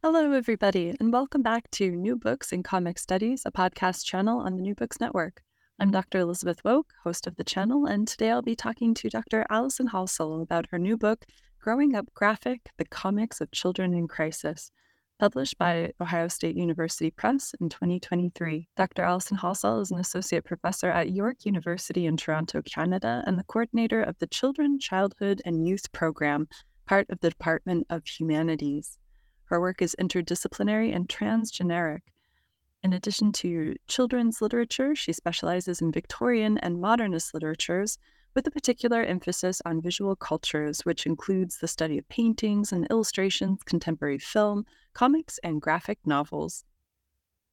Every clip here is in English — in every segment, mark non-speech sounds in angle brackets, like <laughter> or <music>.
Hello, everybody, and welcome back to New Books in Comic Studies, a podcast channel on the New Books Network. I'm Dr. Elizabeth Woke, host of the channel, and today I'll be talking to Dr. Alison Halsall about her new book, Growing Up Graphic The Comics of Children in Crisis, published by Ohio State University Press in 2023. Dr. Alison Halsall is an associate professor at York University in Toronto, Canada, and the coordinator of the Children, Childhood, and Youth Program, part of the Department of Humanities. Her work is interdisciplinary and transgeneric. In addition to children's literature, she specializes in Victorian and modernist literatures, with a particular emphasis on visual cultures, which includes the study of paintings and illustrations, contemporary film, comics, and graphic novels.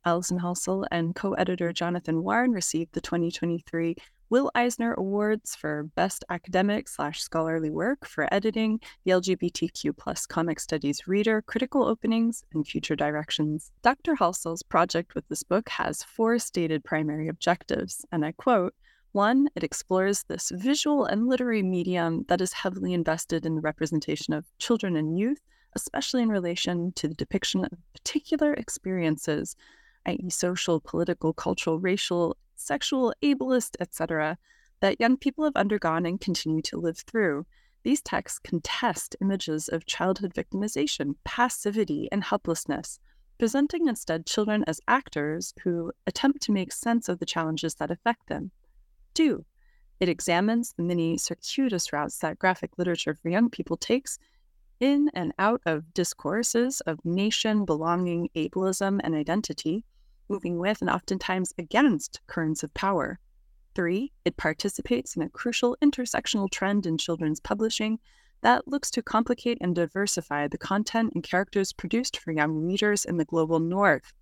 Alison Halsall and co editor Jonathan Warren received the 2023 Will Eisner Awards for Best Academic slash Scholarly Work for Editing, the LGBTQ plus Comic Studies Reader, Critical Openings, and Future Directions. Dr. Halsall's project with this book has four stated primary objectives, and I quote, one, it explores this visual and literary medium that is heavily invested in the representation of children and youth, especially in relation to the depiction of particular experiences, i.e., social, political, cultural, racial, sexual, ableist, etc., that young people have undergone and continue to live through. These texts contest images of childhood victimization, passivity, and helplessness, presenting instead children as actors who attempt to make sense of the challenges that affect them. Two, it examines the many circuitous routes that graphic literature for young people takes in and out of discourses of nation, belonging, ableism, and identity, moving with and oftentimes against currents of power. Three, it participates in a crucial intersectional trend in children's publishing that looks to complicate and diversify the content and characters produced for young readers in the global north.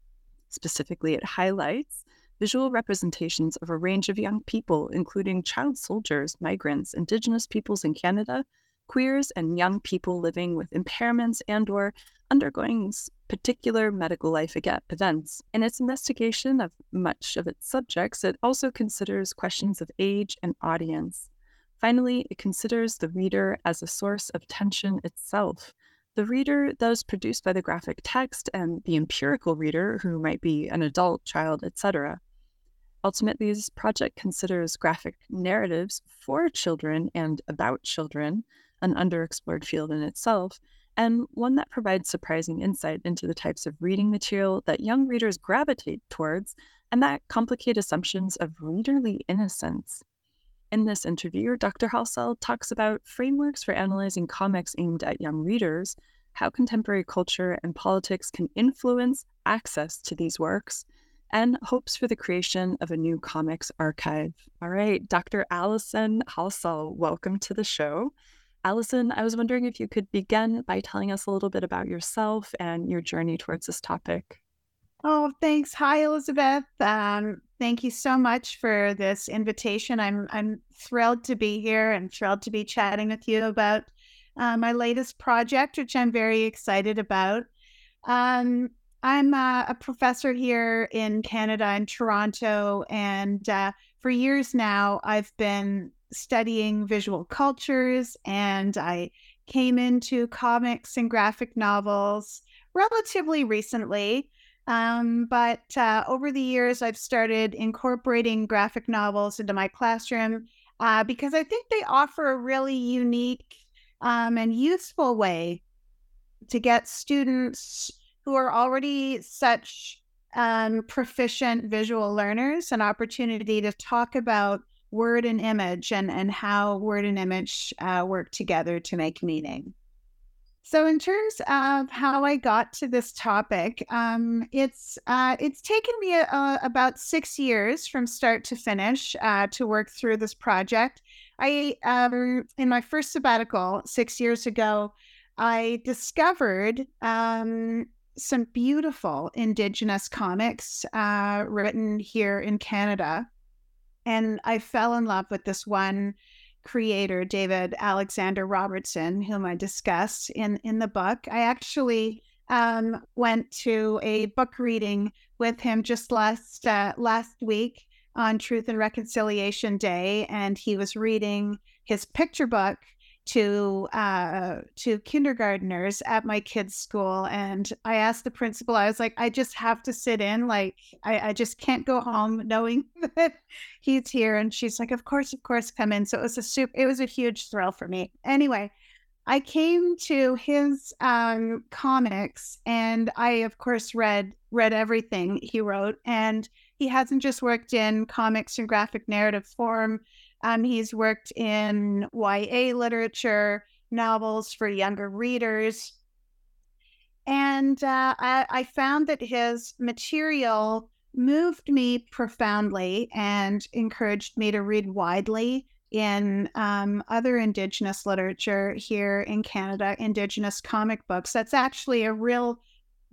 Specifically, it highlights visual representations of a range of young people, including child soldiers, migrants, indigenous peoples in Canada, queers, and young people living with impairments and or undergoing particular medical life events. In its investigation of much of its subjects, it also considers questions of age and audience. Finally, it considers the reader as a source of tension itself. The reader, thus produced by the graphic text, and the empirical reader, who might be an adult, child, etc. Ultimately, this project considers graphic narratives for children and about children, an underexplored field in itself, and one that provides surprising insight into the types of reading material that young readers gravitate towards and that complicate assumptions of readerly innocence. In this interview, Dr. Halsall talks about frameworks for analyzing comics aimed at young readers, how contemporary culture and politics can influence access to these works, and hopes for the creation of a new comics archive. All right, Dr. Alison Halsall, welcome to the show. Alison, I was wondering if you could begin by telling us a little bit about yourself and your journey towards this topic. Oh, thanks. Hi, Elizabeth. Um, thank you so much for this invitation. I'm I'm thrilled to be here and thrilled to be chatting with you about uh, my latest project, which I'm very excited about. Um, I'm uh, a professor here in Canada in Toronto, and uh, for years now, I've been studying visual cultures, and I came into comics and graphic novels relatively recently. Um, but uh, over the years, I've started incorporating graphic novels into my classroom uh, because I think they offer a really unique um, and useful way to get students who are already such um, proficient visual learners an opportunity to talk about word and image and, and how word and image uh, work together to make meaning. So, in terms of how I got to this topic, um, it's uh, it's taken me uh, about six years from start to finish uh, to work through this project. I um, in my first sabbatical six years ago, I discovered um, some beautiful Indigenous comics uh, written here in Canada. And I fell in love with this one creator, David Alexander Robertson, whom I discuss in, in the book. I actually um, went to a book reading with him just last uh, last week on Truth and Reconciliation Day, and he was reading his picture book to uh, to kindergarteners at my kids' school, and I asked the principal. I was like, I just have to sit in. Like, I, I just can't go home knowing <laughs> that he's here. And she's like, Of course, of course, come in. So it was a super. It was a huge thrill for me. Anyway, I came to his um, comics, and I, of course, read read everything he wrote. And he hasn't just worked in comics and graphic narrative form um, he's worked in YA literature, novels for younger readers. And uh, I, I found that his material moved me profoundly and encouraged me to read widely in um, other Indigenous literature here in Canada, Indigenous comic books. That's actually a real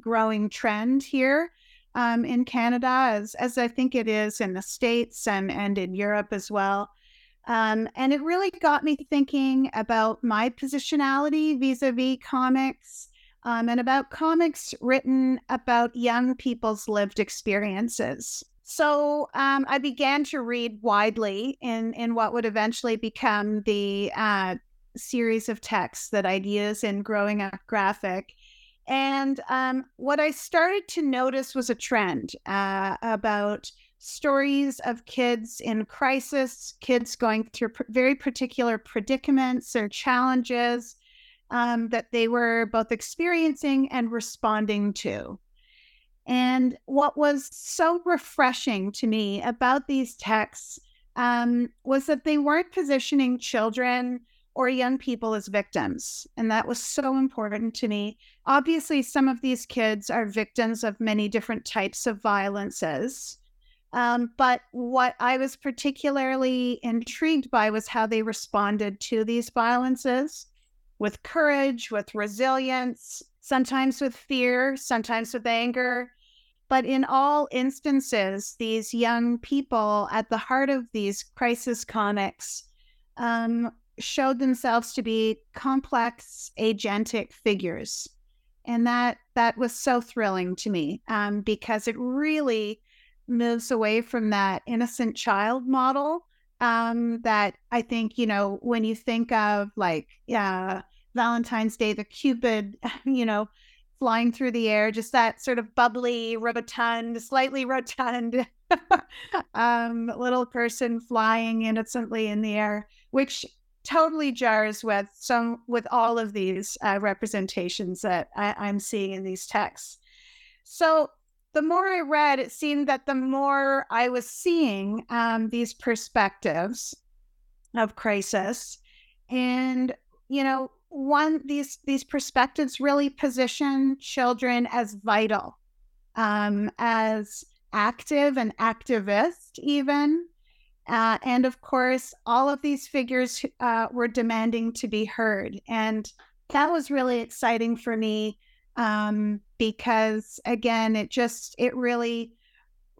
growing trend here um, in Canada, as, as I think it is in the States and, and in Europe as well. Um, and it really got me thinking about my positionality vis a vis comics um, and about comics written about young people's lived experiences. So um, I began to read widely in, in what would eventually become the uh, series of texts that I'd use in growing up graphic. And um, what I started to notice was a trend uh, about stories of kids in crisis, kids going through very particular predicaments or challenges um, that they were both experiencing and responding to. And what was so refreshing to me about these texts um, was that they weren't positioning children or young people as victims. And that was so important to me. Obviously, some of these kids are victims of many different types of violences. Um, but what I was particularly intrigued by was how they responded to these violences with courage, with resilience, sometimes with fear, sometimes with anger. But in all instances, these young people at the heart of these crisis comics um, showed themselves to be complex, agentic figures. And that that was so thrilling to me um, because it really moves away from that innocent child model um, that I think, you know, when you think of like uh, Valentine's Day, the Cupid, <laughs> you know, flying through the air, just that sort of bubbly, rotund, slightly rotund <laughs> um, little person flying innocently in the air, which totally jars with some with all of these uh, representations that I, I'm seeing in these texts. So the more I read, it seemed that the more I was seeing um, these perspectives of crisis, and you know, one these these perspectives really position children as vital, um, as active and activist, even. Uh, and of course, all of these figures uh, were demanding to be heard. And that was really exciting for me um, because again, it just it really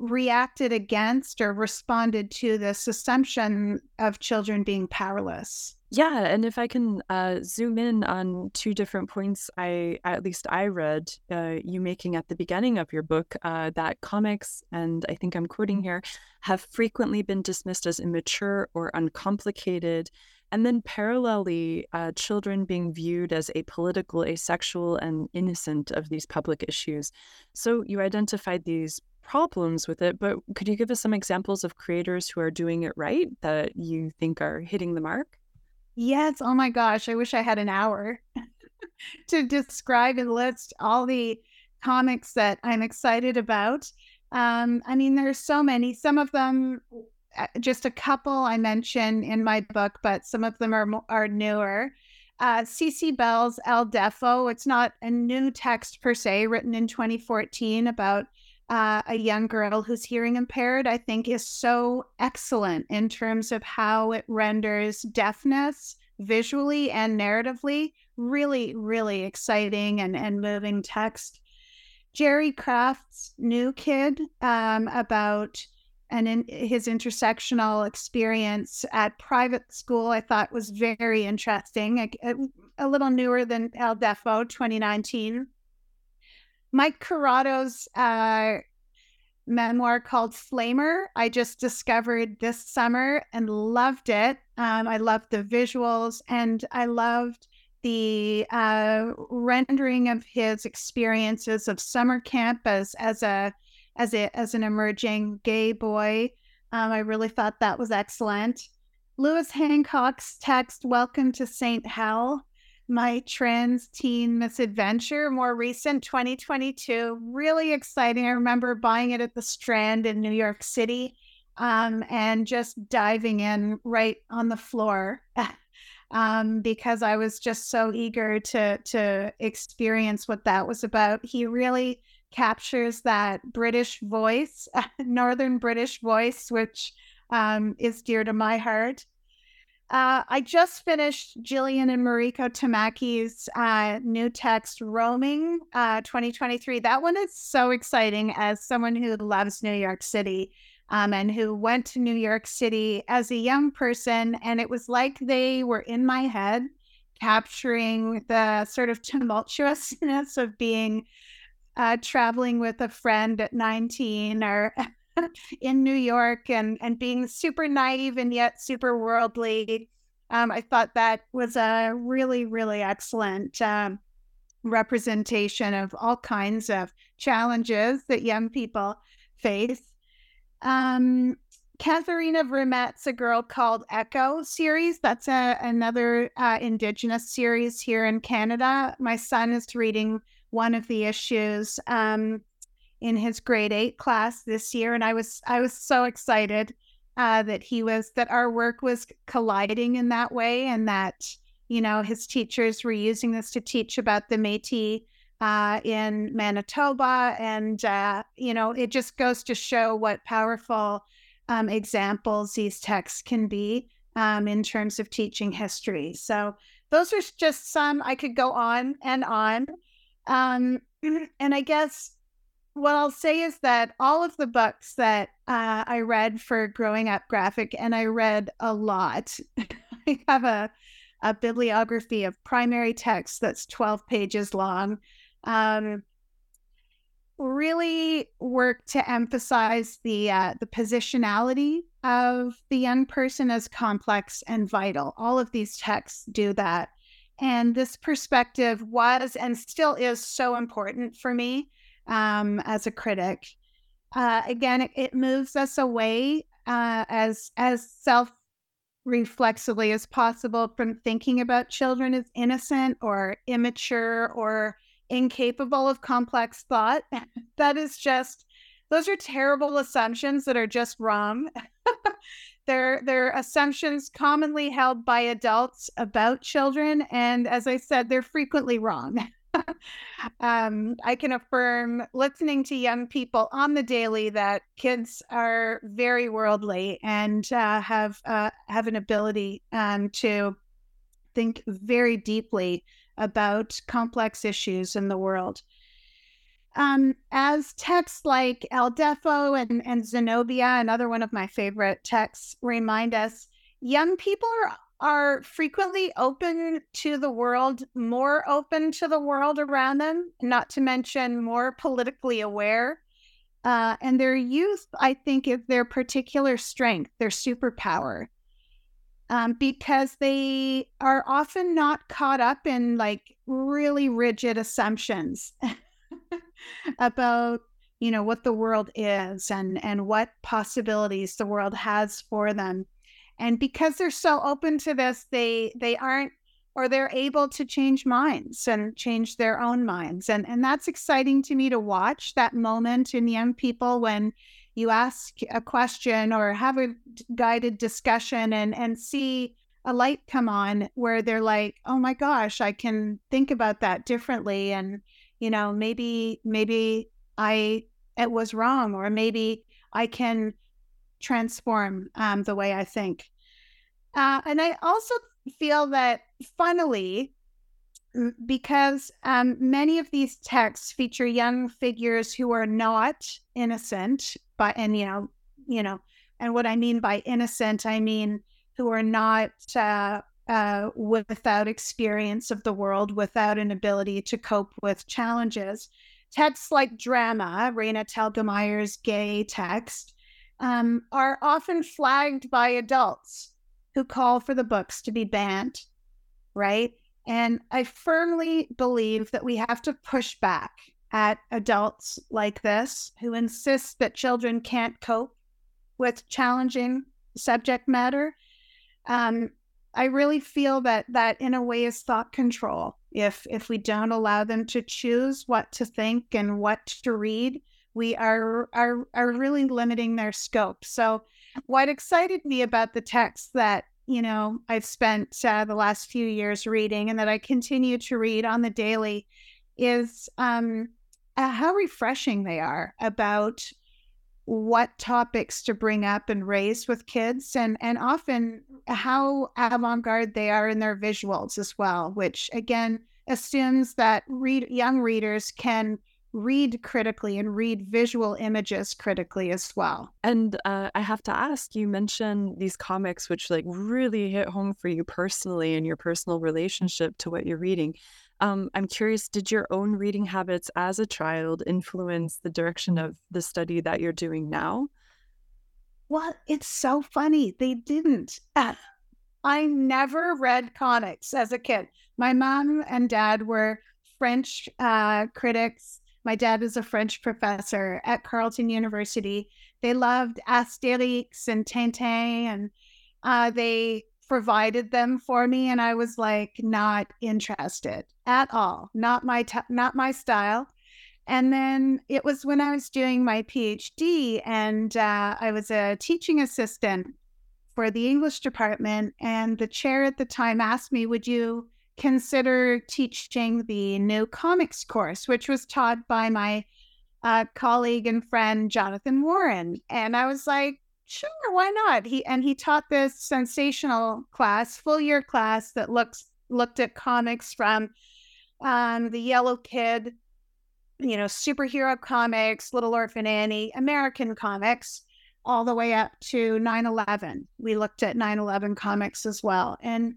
reacted against or responded to this assumption of children being powerless. Yeah, and if I can uh, zoom in on two different points, I at least I read uh, you making at the beginning of your book uh, that comics, and I think I'm quoting here, have frequently been dismissed as immature or uncomplicated, and then parallelly, uh, children being viewed as apolitical, asexual, and innocent of these public issues. So you identified these problems with it, but could you give us some examples of creators who are doing it right that you think are hitting the mark? Yes. Oh my gosh. I wish I had an hour <laughs> to describe and list all the comics that I'm excited about. Um, I mean, there's so many. Some of them, just a couple I mention in my book, but some of them are are newer. Uh, Cece Bell's El Deafo. It's not a new text per se, written in 2014 about uh, a young girl who's hearing impaired, I think is so excellent in terms of how it renders deafness visually and narratively really, really exciting and, and moving text. Jerry Craft's new kid um, about and in his intersectional experience at private school, I thought was very interesting. A, a, little newer than El Deafo 2019. Mike Curato's uh, memoir called Flamer. I just discovered this summer and loved it. Um, I loved the visuals and I loved the uh, rendering of his experiences of summer camp as as a as a as an emerging gay boy. Um, I really thought that was excellent. Lewis Hancox's text "Welcome to Saint Hell." my trans teen misadventure, more recent 2022. Really exciting. I remember buying it at the Strand in New York City um, and just diving in right on the floor. <laughs> um, because I was just so eager to to experience what that was about. He really captures that British voice, <laughs> Northern British voice, which um, is dear to my heart. Uh, I just finished Jillian and Mariko Tamaki's uh, new text, Roaming uh, 2023. That one is so exciting as someone who loves New York City um, and who went to New York City as a young person. And it was like they were in my head, capturing the sort of tumultuousness of being uh, traveling with a friend at 19 or <laughs> in New York and and being super naive and yet super worldly. Um, I thought that was a really really excellent um, representation of all kinds of challenges that young people face. Um, Katherena Vermette's A Girl Called Echo series. That's a, another uh, Indigenous series here in Canada. My son is reading one of the issues. Um, in his grade eight class this year, and I was I was so excited uh, that he was that our work was colliding in that way, and that you know his teachers were using this to teach about the Métis uh, in Manitoba, and uh, you know it just goes to show what powerful um, examples these texts can be um, in terms of teaching history. So those are just some. I could go on and on. Um, <clears throat> and I guess what I'll say is that all of the books that uh, I read for growing up graphic, and I read a lot, <laughs> I have a, a bibliography of primary text that's 12 pages long, um, really work to emphasize the, uh, the positionality of the young person as complex and vital. All of these texts do that. And this perspective was and still is so important for me um, as a critic. Uh, again, it, it, moves us away uh, as as self reflexively as possible from thinking about children as innocent or immature or incapable of complex thought. <laughs> that is just those are terrible assumptions that are just wrong. <laughs> they're assumptions commonly held by adults about children and as I said they're frequently wrong. <laughs> um, I can affirm listening to young people on the daily that kids are very worldly and uh, have uh, have an ability um, to think very deeply about complex issues in the world. Um, as texts like El Deafo and, and Zenobia, another one of my favorite texts, remind us, young people are are frequently open to the world, more open to the world around them, not to mention more politically aware. Uh, and their youth, I think, is their particular strength, their superpower, um, because they are often not caught up in like really rigid assumptions <laughs> about you know what the world is and and what possibilities the world has for them. And because they're so open to this they they aren't or they're able to change minds and change their own minds. And and that's exciting to me to watch that moment in young people when you ask a question or have a guided discussion and and see a light come on where they're like oh my gosh i can think about that differently. And you know maybe maybe i it was wrong, or maybe I can transform um, the way I think. Uh, and I also feel that, funnily, because um, many of these texts feature young figures who are not innocent, but and you know, you know, and what I mean by innocent, I mean who are not uh, uh, without experience of the world, without an ability to cope with challenges. Texts like Drama, Raina Telgemeier's gay text, um, are often flagged by adults who call for the books to be banned, right? And I firmly believe that we have to push back at adults like this who insist that children can't cope with challenging subject matter. Um, I really feel that that in a way is thought control. If if we don't allow them to choose what to think and what to read we are are are really limiting their scope. So what excited me about the text that you know i've spent uh, the last few years reading and that i continue to read on the daily is um, uh, how refreshing they are about what topics to bring up and raise with kids and and often how avant-garde they are in their visuals as well which again assumes that read young readers can read critically and read visual images critically as well. And uh, I have to ask, you mentioned these comics, which like really hit home for you personally and your personal relationship to what you're reading. Um, I'm curious, did your own reading habits as a child influence the direction of the study that you're doing now? Well, it's so funny. They didn't. I never read comics as a kid. My mom and dad were French uh, critics. My dad is a French professor at Carleton University. They loved Asterix and Tintin, and uh, they provided them for me, and I was like not interested at all. Not my t- not my style. And then it was when I was doing my PhD, and uh, I was a teaching assistant for the English department. And the chair at the time asked me, Would you consider teaching the new comics course, which was taught by my uh, colleague and friend, Jonathan Warren? And I was like, Sure, why not? He and he taught this sensational class, full year class that looks looked at comics from um, the Yellow Kid, you know, superhero comics, Little Orphan Annie, American comics, all the way up to 9 11. We looked at 9 11 comics as well. And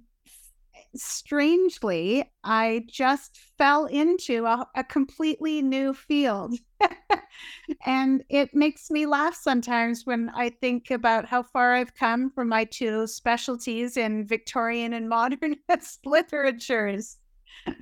strangely, I just fell into a, a completely new field. <laughs> and it makes me laugh sometimes when I think about how far I've come from my two specialties in Victorian and modernist <laughs> literatures. <laughs>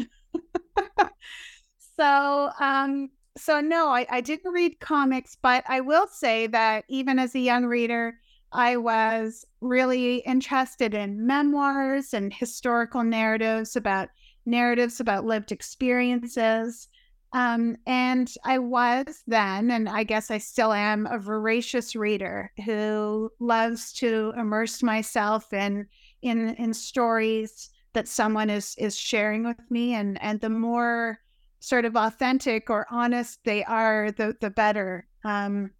so, um, so no, I, I didn't read comics, but I will say that even as a young reader, I was really interested in memoirs and historical narratives about narratives about lived experiences. Um, and I was then, and I guess I still am, a voracious reader who loves to immerse myself in in in stories that someone is is sharing with me. And and the more sort of authentic or honest they are, the the better. Um,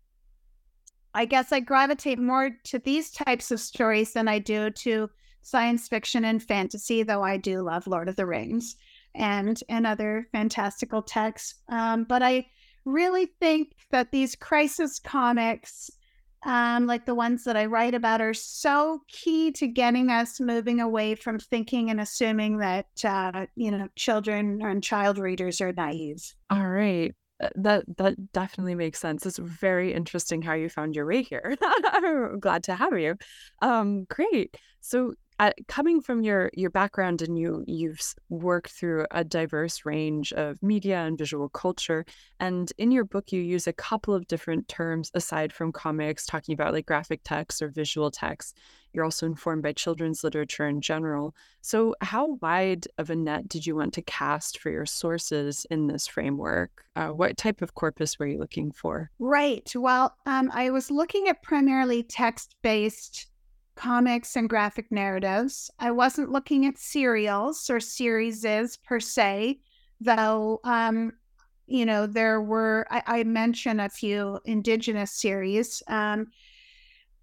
I guess I gravitate more to these types of stories than I do to science fiction and fantasy, though I do love Lord of the Rings and and other fantastical texts. Um, but I really think that these crisis comics um, like the ones that I write about, are so key to getting us moving away from thinking and assuming that, uh, you know, children and child readers are naive. All right. Uh, that that definitely makes sense. It's very interesting how you found your way here. <laughs> I'm glad to have you. Um, great. So uh, coming from your your background and you you've worked through a diverse range of media and visual culture and in your book you use a couple of different terms aside from comics talking about like graphic text or visual text. You're also informed by children's literature in general. So how wide of a net did you want to cast for your sources in this framework? Uh, what type of corpus were you looking for? Right. Well um, i was looking at primarily text-based comics and graphic narratives. I wasn't looking at serials or series per se, though, um, you know, there were, I, I mentioned a few indigenous series. Um,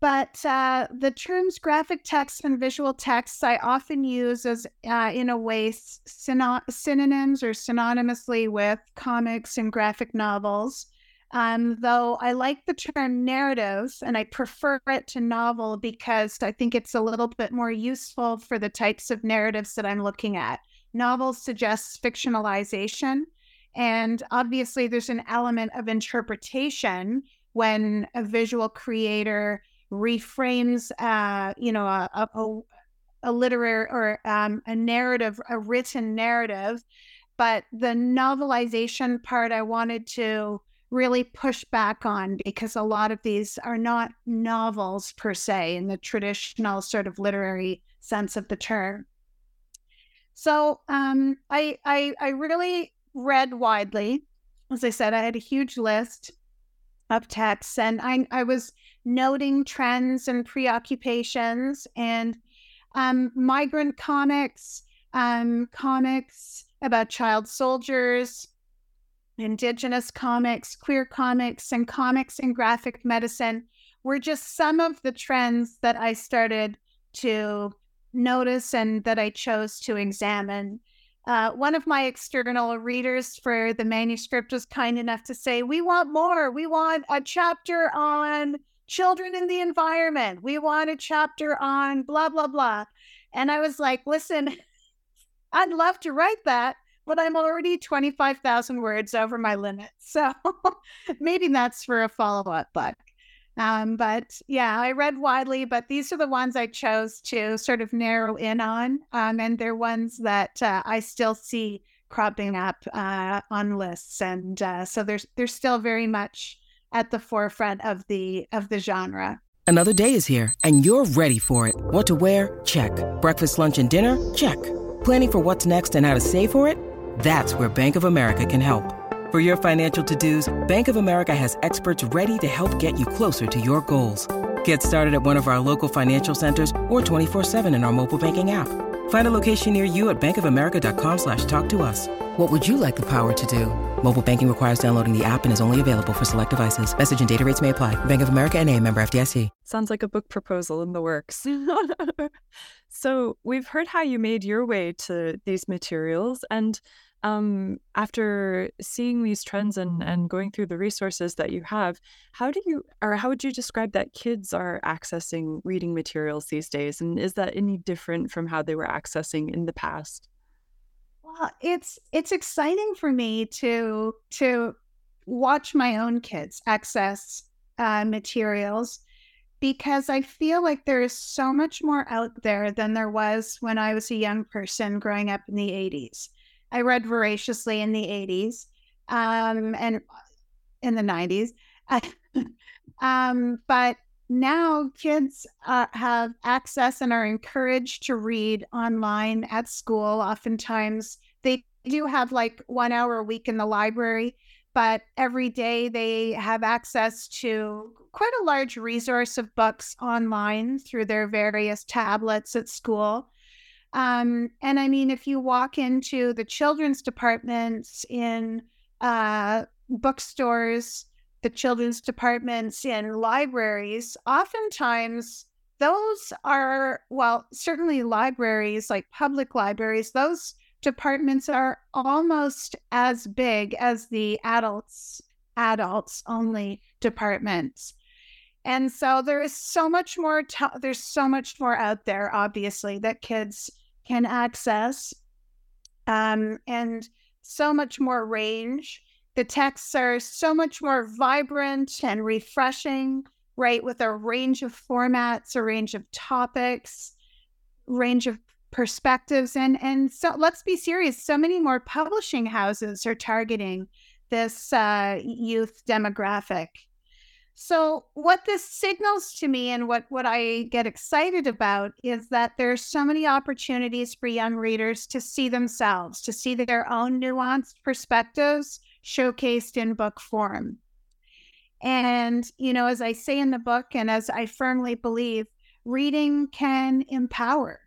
but uh, the terms graphic text and visual text I often use as, uh, in a way, syn- synonyms or synonymously with comics and graphic novels. Um, though I like the term narrative and I prefer it to novel because I think it's a little bit more useful for the types of narratives that I'm looking at. Novels suggests fictionalization, and obviously there's an element of interpretation when a visual creator reframes, uh, you know, a, a, a literary or um, a narrative, a written narrative. But the novelization part, I wanted to really push back on because a lot of these are not novels per se in the traditional sort of literary sense of the term. So um, I, I I really read widely. As I said, I had a huge list of texts, and I I was noting trends and preoccupations and um, migrant comics, um, comics about child soldiers, Indigenous comics, queer comics, and comics and graphic medicine were just some of the trends that I started to notice and that I chose to examine. Uh, one of my external readers for the manuscript was kind enough to say, We want more. We want a chapter on children in the environment. We want a chapter on blah, blah, blah. And I was like, Listen, <laughs> I'd love to write that, but I'm already 25,000 words over my limit. So <laughs> maybe that's for a follow up book. Um, but yeah, I read widely, but these are the ones I chose to sort of narrow in on. Um, and they're ones that uh, I still see cropping up uh, on lists. And uh, so there's they're still very much at the forefront of the of the genre. Another day is here and you're ready for it. What to wear? Check. Breakfast, lunch, and dinner? Check. Planning for what's next and how to save for it? That's where Bank of America can help. For your financial to-dos, Bank of America has experts ready to help get you closer to your goals. Get started at one of our local financial centers or 24-7 in our mobile banking app. Find a location near you at bankofamerica.com slash talk to us. What would you like the power to do? Mobile banking requires downloading the app and is only available for select devices. Message and data rates may apply. Bank of America and a member FDIC. Sounds like a book proposal in the works. <laughs> so we've heard how you made your way to these materials and um, after seeing these trends and, and going through the resources that you have, how do you or how would you describe that kids are accessing reading materials these days? And is that any different from how they were accessing in the past? Well, it's it's exciting for me to to watch my own kids access uh, materials because I feel like there is so much more out there than there was when I was a young person growing up in the 80s. I read voraciously in the 80s um, and in the 90s. <laughs> um, but now kids uh, have access and are encouraged to read online at school. Oftentimes, they do have like one hour a week in the library, but every day they have access to quite a large resource of books online through their various tablets at school. Um, and I mean, if you walk into the children's departments in uh, bookstores, the children's departments in libraries, oftentimes those are, well, certainly libraries like public libraries, those departments are almost as big as the adults adults only departments. And so there is so much more, t- there's so much more out there, obviously, that kids can access um, and so much more range. The texts are so much more vibrant and refreshing, right? With a range of formats, a range of topics, range of perspectives. And, and so let's be serious. So many more publishing houses are targeting this uh, youth demographic. So, what this signals to me and what, what I get excited about is that there's so many opportunities for young readers to see themselves, to see their own nuanced perspectives showcased in book form. And, you know, as I say in the book, and as I firmly believe, reading can empower,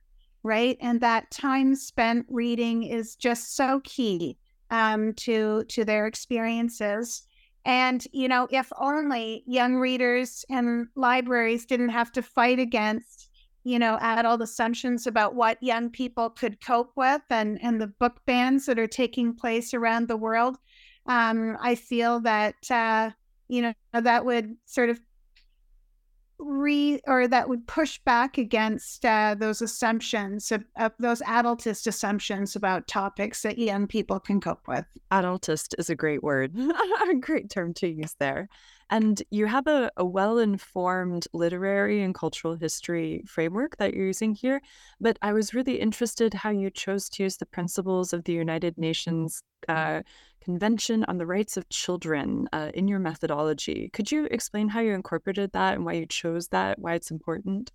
right? And that time spent reading is just so key um, to to their experiences. And, you know, if only young readers and libraries didn't have to fight against, you know, adult assumptions about what young people could cope with and, and the book bans that are taking place around the world. Um, I feel that, uh, you know, that would sort of re or that would push back against uh, those assumptions of, of, those adultist assumptions about topics that young people can cope with. Adultist is a great word. <laughs> A great term to use there and you have a, a well-informed literary and cultural history framework that you're using here but i was really interested how you chose to use the principles of the united nations uh, Convention on the Rights of Children uh, in your methodology. Could you explain how you incorporated that and why you chose that, why it's important?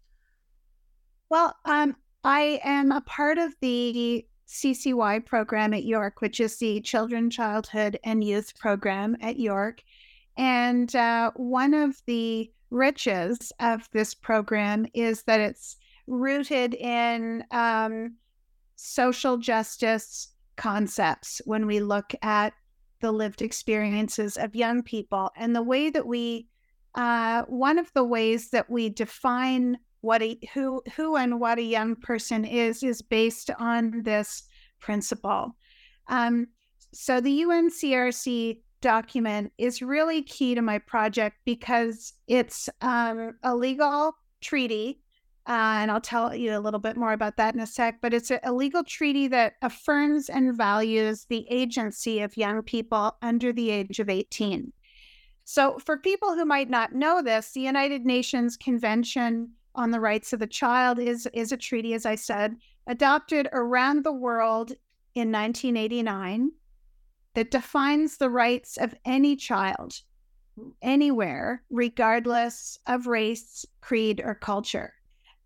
Well, um, I am a part of the CCY program at York, which is the Children, Childhood, and Youth program at York. And uh, one of the riches of this program is that it's rooted in um, social justice concepts when we look at the lived experiences of young people. And the way that we uh, one of the ways that we define what a who who and what a young person is is based on this principle. Um, so the uncrc document is really key to my project because it's um, a legal treaty uh, and I'll tell you a little bit more about that in a sec. But it's a, legal treaty that affirms and values the agency of young people under the age of 18. So, for people who might not know this, the United Nations Convention on the Rights of the Child is, is a treaty, as I said, adopted around the world in 1989 that defines the rights of any child anywhere, regardless of race, creed, or culture.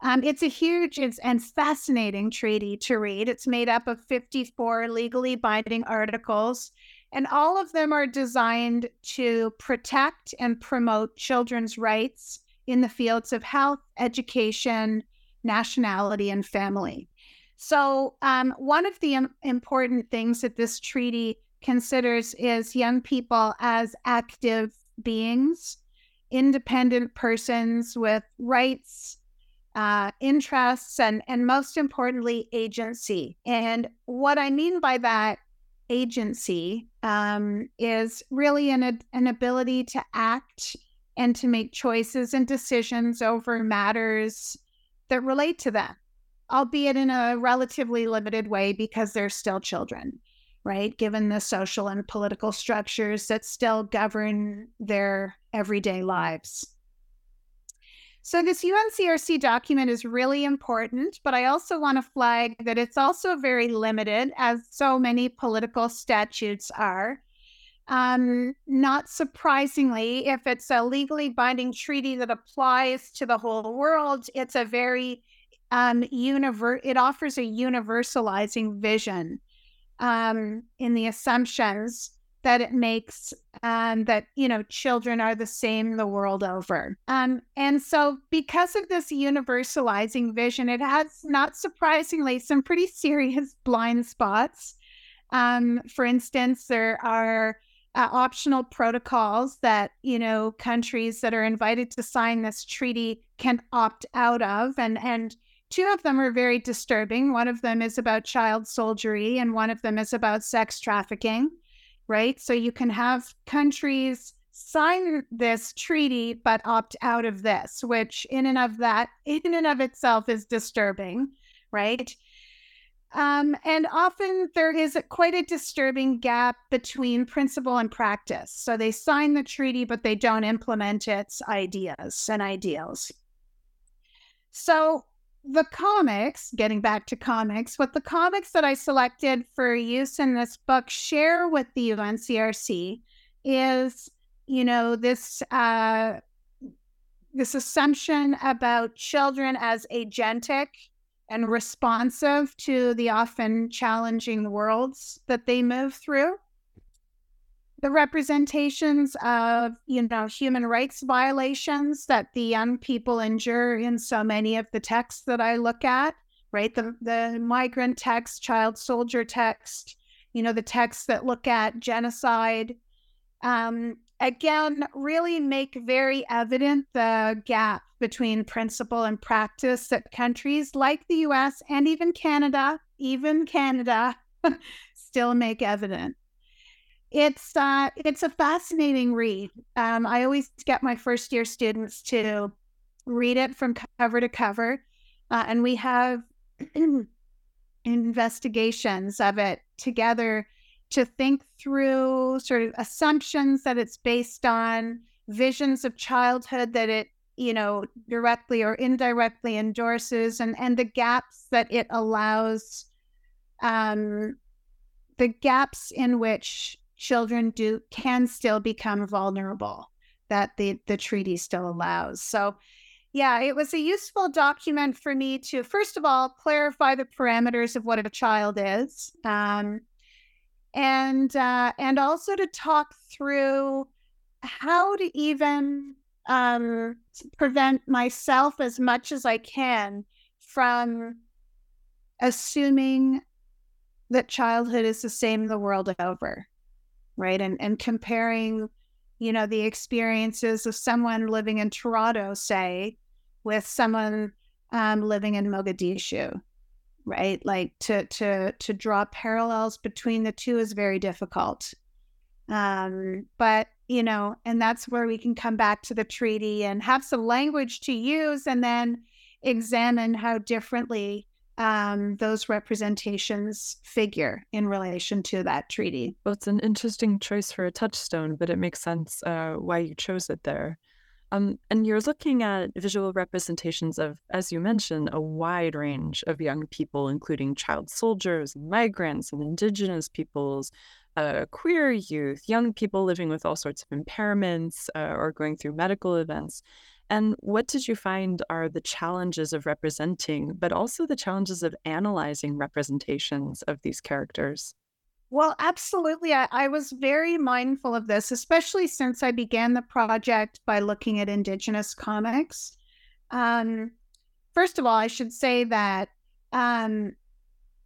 Um, it's a huge and fascinating treaty to read. It's made up of 54 legally binding articles, and all of them are designed to protect and promote children's rights in the fields of health, education, nationality, and family. So, um, one of the important things that this treaty considers is young people as active beings, independent persons with rights uh, interests, and, and most importantly, agency. And what I mean by that agency um, is really an, an ability to act and to make choices and decisions over matters that relate to them, albeit in a relatively limited way because they're still children, right? Given the social and political structures that still govern their everyday lives. So, this UNCRC document is really important, but I also want to flag that it's also very limited, as so many political statutes are. Um, not surprisingly, if it's a legally binding treaty that applies to the whole world, it's a very um, it offers a universalizing vision um, in the assumptions that it makes um, that you know children are the same the world over. Um, and so because of this universalizing vision it has not surprisingly some pretty serious <laughs> blind spots. Um, for instance there are uh, optional protocols that you know countries that are invited to sign this treaty can opt out of and and two of them are very disturbing one of them is about child soldiery and one of them is about sex trafficking right? So you can have countries sign this treaty but opt out of this, which in and of that, <laughs> in and of itself is disturbing, right? Um, and often there is a, quite a disturbing gap between principle and practice. So they sign the treaty, but they don't implement its ideas and ideals. So the comics, getting back to comics, what the comics that I selected for use in this book share with the UNCRC is, you know, this uh, this assumption about children as agentic and responsive to the often challenging worlds that they move through the representations of you know human rights violations that the young people endure in so many of the texts that I look at, right? The the migrant text, child soldier text, you know, the texts that look at genocide. Um, again, really make very evident the gap between principle and practice that countries like the US and even Canada, even Canada, <laughs> still make evident it's uh, it's a fascinating read. Um, I always get my first year students to read it from cover to cover, uh, and we have <clears throat> investigations of it together to think through sort of assumptions that it's based on, visions of childhood that it you know directly or indirectly endorses, and and the gaps that it allows, um, the gaps in which children do can still become vulnerable that the the treaty still allows. So yeah, it was a useful document for me to first of all clarify the parameters of what a child is, um, and uh, and also to talk through how to even um, prevent myself as much as I can from assuming that childhood is the same the world over right? And and comparing, you know, the experiences of someone living in Toronto, say, with someone um, living in Mogadishu, right? Like to to to draw parallels between the two is very difficult. Um, but you know, and that's where we can come back to the treaty and have some language to use, and then examine how differently um, those representations figure in relation to that treaty. Well, it's an interesting choice for a touchstone, but it makes sense uh, why you chose it there. Um, and you're looking at visual representations of, as you mentioned, a wide range of young people, including child soldiers, migrants, and indigenous peoples, uh, queer youth, young people living with all sorts of impairments uh, or going through medical events. And what did you find are the challenges of representing, but also the challenges of analyzing representations of these characters? Well, absolutely. I, I, was very mindful of this, especially since I began the project by looking at Indigenous comics. Um, first of all, I should say that, um,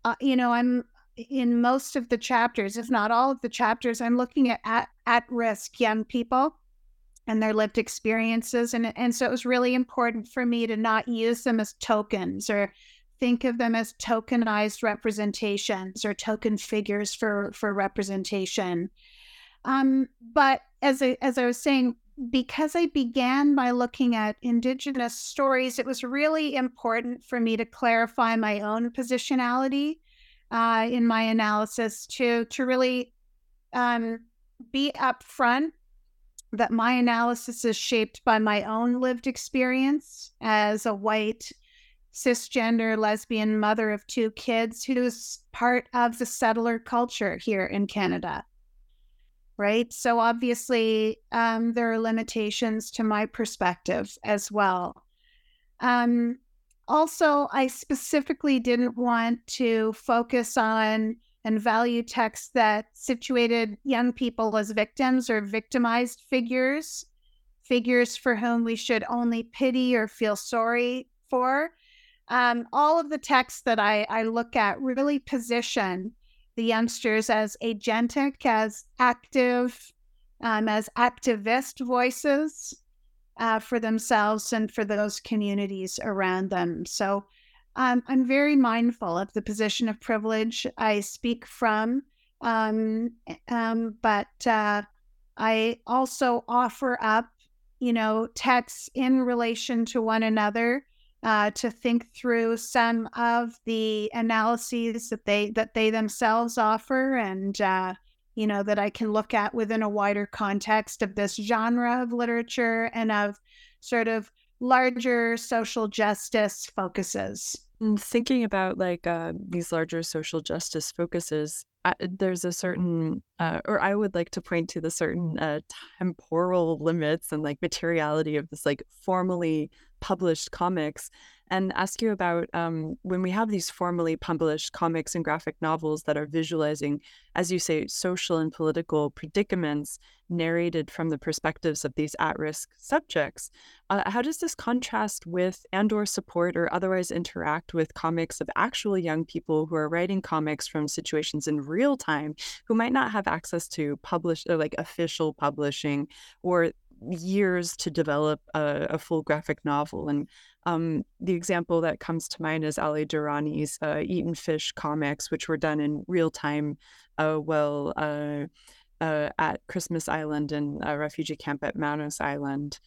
uh, you know, I'm in most of the chapters, if not all of the chapters, I'm looking at at, at risk young people and their lived experiences. And, and so it was really important for me to not use them as tokens or think of them as tokenized representations or token figures for, for representation. Um, but as I, as I was saying, because I began by looking at Indigenous stories, it was really important for me to clarify my own positionality uh, in my analysis to to really um, be upfront that my analysis is shaped by my own lived experience as a white cisgender lesbian mother of two kids who's part of the settler culture here in Canada. Right. So obviously, um, there are limitations to my perspective as well. Um, also, I specifically didn't want to focus on and value texts that situated young people as victims or victimized figures, figures for whom we should only pity or feel sorry for. Um, all of the texts that I, I look at really position the youngsters as agentic, as active, um, as activist voices uh, for themselves and for those communities around them. So um, I'm very mindful of the position of privilege I speak from, um, um, but uh, I also offer up, you know, texts in relation to one another uh, to think through some of the analyses that they that they themselves offer, and uh, you know that I can look at within a wider context of this genre of literature and of sort of larger social justice focuses. And thinking about like uh, these larger social justice focuses, I, there's a certain, uh, or I would like to point to the certain uh, temporal limits and like materiality of this like formally published comics and ask you about um, when we have these formally published comics and graphic novels that are visualizing, as you say, social and political predicaments narrated from the perspectives of these at-risk subjects. Uh, how does this contrast with and/or support or otherwise interact with comics of actual young people who are writing comics from situations in real time, who might not have access to publish or like official publishing or years to develop a, a full graphic novel. And um, the example that comes to mind is Ali Dorani's uh, Eaten Fish comics, which were done in real time, uh, well, uh, uh at Christmas Island and a refugee camp at Manus Island.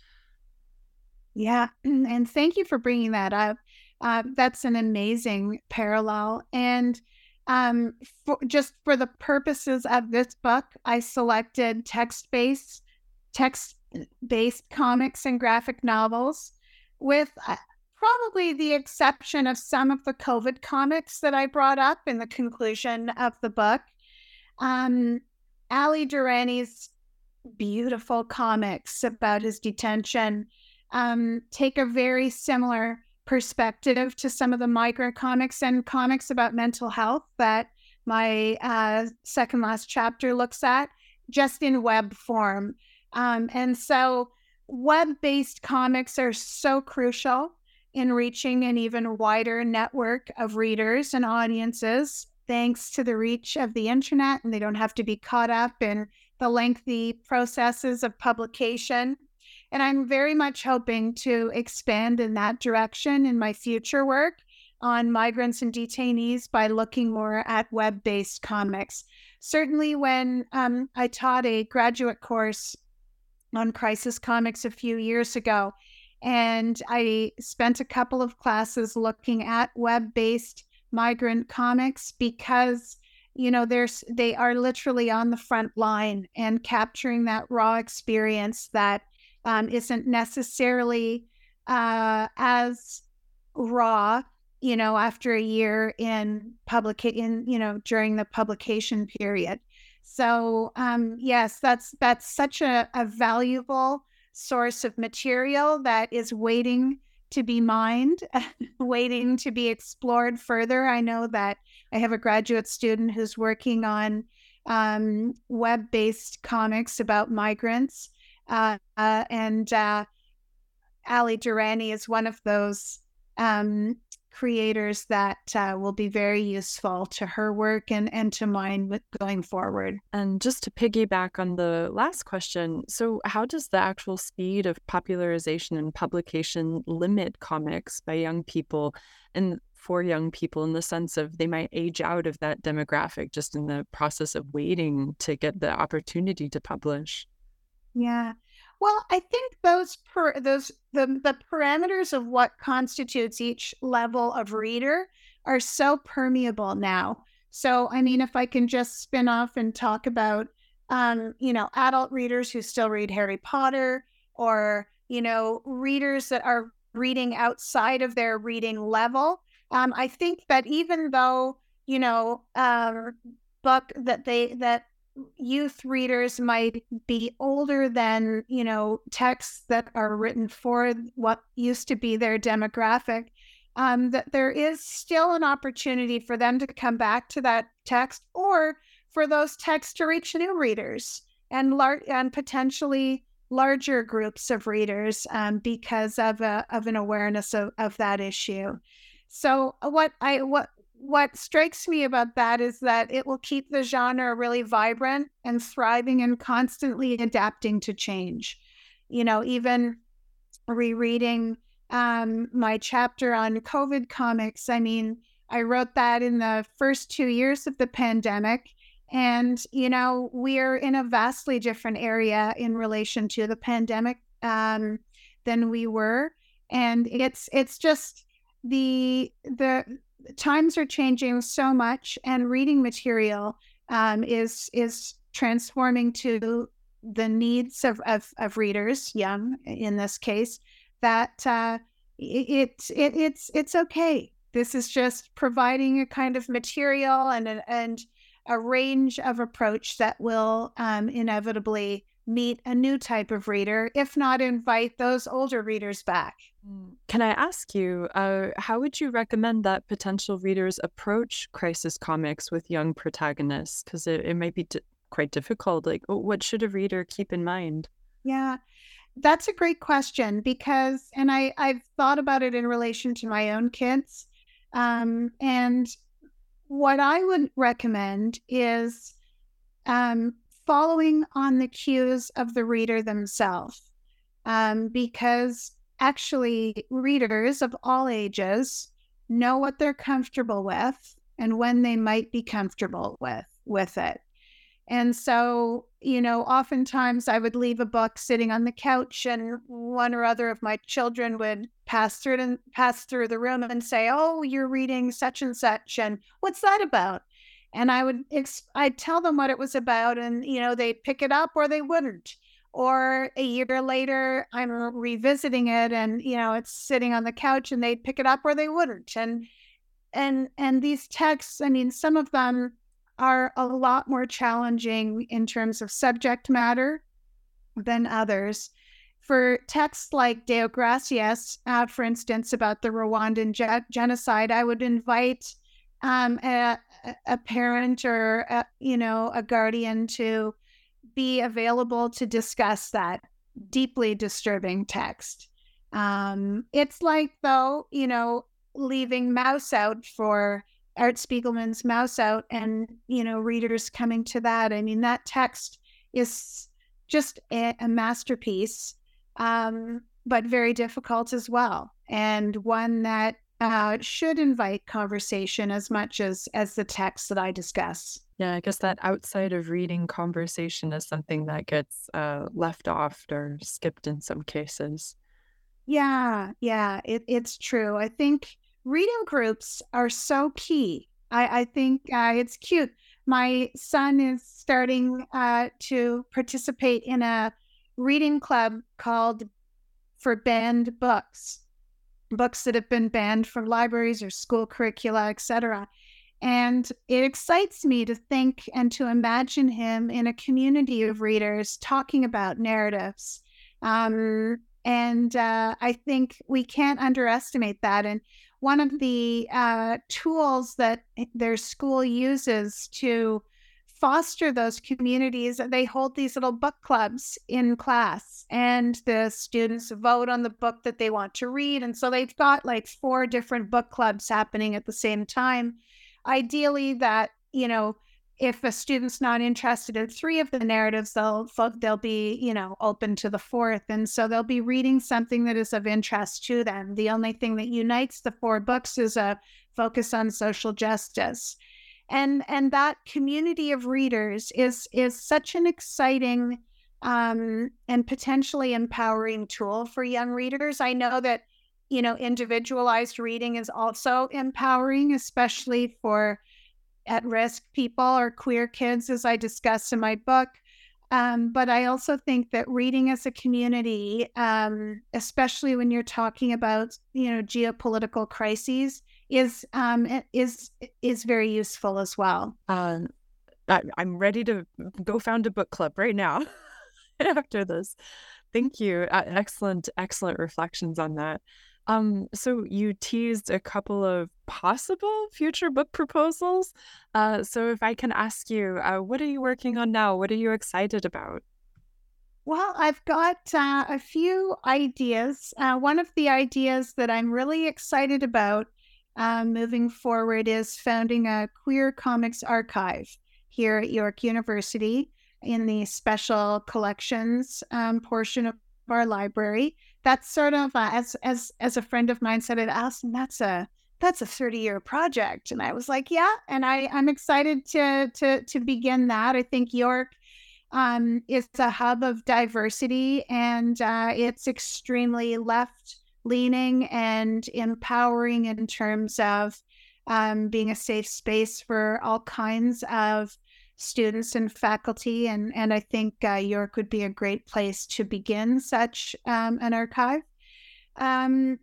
Yeah, <clears throat> and thank you for bringing that up. Uh, that's an amazing parallel. And um, for, just for the purposes of this book, I selected text based text based comics and graphic novels, with uh, probably the exception of some of the COVID comics that I brought up in the conclusion of the book. Um, Ali Dorani's beautiful comics about his detention um, take a very similar perspective to some of the migrant comics and comics about mental health that my uh, second last chapter looks at, just in web form. Um, and so, web based comics are so crucial in reaching an even wider network of readers and audiences, thanks to the reach of the internet. And they don't have to be caught up in the lengthy processes of publication. And I'm very much hoping to expand in that direction in my future work on migrants and detainees by looking more at web based comics. Certainly, when um, I taught a graduate course on crisis comics a few years ago. And I spent a couple of classes looking at web based migrant comics because you know there's they are literally on the front line and capturing that raw experience that um, not necessarily uh, as raw you know after a year in public in you know during the publication period so um, yes, that's that's such a, a valuable source of material that is waiting to be mined, <laughs> waiting to be explored further. I know that I have a graduate student who's working on um, web based comics about migrants. Uh, uh, and uh, Ali Dorani is one of those um, creators that uh, will be very useful to her work and, and to mine with going forward. And just to piggyback on the last question, so how does the actual speed of popularization and publication limit comics by young people and for young people in the sense of they might age out of that demographic just in the process of waiting to get the opportunity to publish? Yeah. Well, I think those per those the the parameters of what constitutes each level of reader are so permeable now. So, I mean, if I can just spin off and talk about, um, you know, adult readers who still read Harry Potter, or you know, readers that are reading outside of their reading level, um, I think that even though you know, uh, book that they that youth readers might be older than you know texts that are written for what used to be their demographic um, that there is still an opportunity for them to come back to that text or for those texts to reach new readers and lar- and potentially larger groups of readers um, because of a, of an awareness of, of that issue. So what i what what strikes me about that is that it will keep the genre really vibrant and thriving and constantly adapting to change. You know, even rereading um, my chapter on COVID comics, I mean, I wrote that in the first two years of the pandemic. And, you know, we're in a vastly different area in relation to the pandemic um, than we were. And it's it's just the the times are changing so much and reading material um, is is transforming to the needs of, of, of readers, young in this case, that uh, it, it it's it's okay. This is just providing a kind of material and a, and a range of approach that will um, inevitably meet a new type of reader, if not invite those older readers back. Mm. Can I ask you, uh, how would you recommend that potential readers approach crisis comics with young protagonists? Because it, it might be d- quite difficult. Like, what should a reader keep in mind? Yeah, that's a great question because, and I, I've thought about it in relation to my own kids. Um, and what I would recommend is um, following on the cues of the reader themselves, um, because actually, readers of all ages know what they're comfortable with and when they might be comfortable with with it. And so, you know, oftentimes I would leave a book sitting on the couch and one or other of my children would pass through and pass through the room and say, "Oh, you're reading such and such and what's that about?" And I would I'd tell them what it was about and you know, they'd pick it up or they wouldn't. Or a year later, I'm revisiting it and you know, it's sitting on the couch and they'd pick it up or they wouldn't. And and and these texts, I mean, some of them are a lot more challenging in terms of subject matter than others. For texts like Deogratias, uh, for instance, about the Rwandan ge- genocide, I would invite um, a, a, parent or a, you know a guardian to be available to discuss that deeply disturbing text. Um, it's like though you know leaving Maus out for Art Spiegelman's Maus Out and, you know, readers coming to that. I mean, that text is just a, a masterpiece, um, but very difficult as well. And one that uh, should invite conversation as much as as the text that I discuss. Yeah, I guess that outside of reading conversation is something that gets uh, left off or skipped in some cases. Yeah, yeah, it, it's true. I think reading groups are so key. I, I think uh, it's cute. My son is starting uh, to participate in a reading club called for banned books, books that have been banned from libraries or school curricula, etc. And it excites me to think and to imagine him in a community of readers talking about narratives. Um, and uh, I think we can't underestimate that. And one of the uh, tools that their school uses to foster those communities they hold these little book clubs in class and the students vote on the book that they want to read. And so they've got like four different book clubs happening at the same time. Ideally that you know if a student's not interested in three of the narratives, they'll they'll be you know open to the fourth, and so they'll be reading something that is of interest to them. The only thing that unites the four books is a focus on social justice, and and that community of readers is is such an exciting um, and potentially empowering tool for young readers. I know that you know individualized reading is also empowering, especially for at risk people or queer kids, as I discuss in my book. Um, but I also think that reading as a community, um, especially when you're talking about you know geopolitical crises, is um, is is very useful as well. Um, I, I'm ready to go found a book club right now <laughs> after this. Thank you. Uh, excellent, excellent reflections on that. Um, so you teased a couple of possible future book proposals. Uh, so if I can ask you, uh, what are you working on now? What are you excited about? Well, I've got uh, a few ideas. Uh, one of the ideas that I'm really excited about uh, moving forward is founding a queer comics archive here at York University in the special collections um, portion of our library that's sort of uh, as as as a friend of mine said it Alison that's a that's a 30 year project. And I was like, yeah. And I, I'm excited to, to, to begin that. I think York um, is a hub of diversity and uh, it's extremely left leaning and empowering in terms of um, being a safe space for all kinds of students and faculty. And, and I think uh, York would be a great place to begin such um, an archive. Um,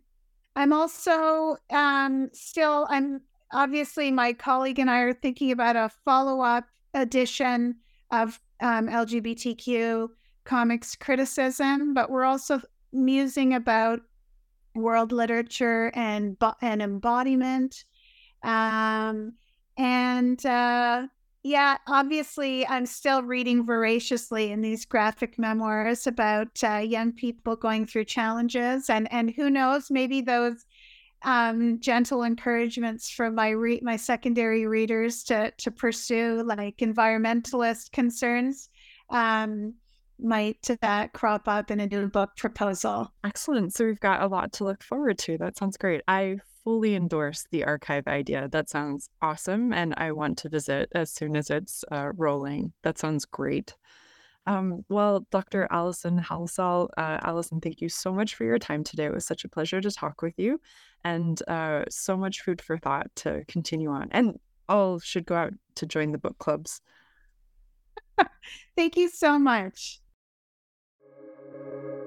I'm also um, still, I'm obviously my colleague and I are thinking about a follow up edition of um, LGBTQ comics criticism, but we're also musing about world literature and and embodiment. Um, and uh, yeah, obviously, I'm still reading voraciously in these graphic memoirs about uh, young people going through challenges, and and who knows, maybe those um, gentle encouragements from my re- my secondary readers to to pursue like environmentalist concerns um, might uh, crop up in a new book proposal. Excellent. So we've got a lot to look forward to. That sounds great. I fully endorse the archive idea. That sounds awesome. And I want to visit as soon as it's uh, rolling. That sounds great. Um, well, Dr. Alison Halsall, uh, Alison, thank you so much for your time today. It was such a pleasure to talk with you and uh, so much food for thought to continue on. And all should go out to join the book clubs. <laughs> thank you so much thank you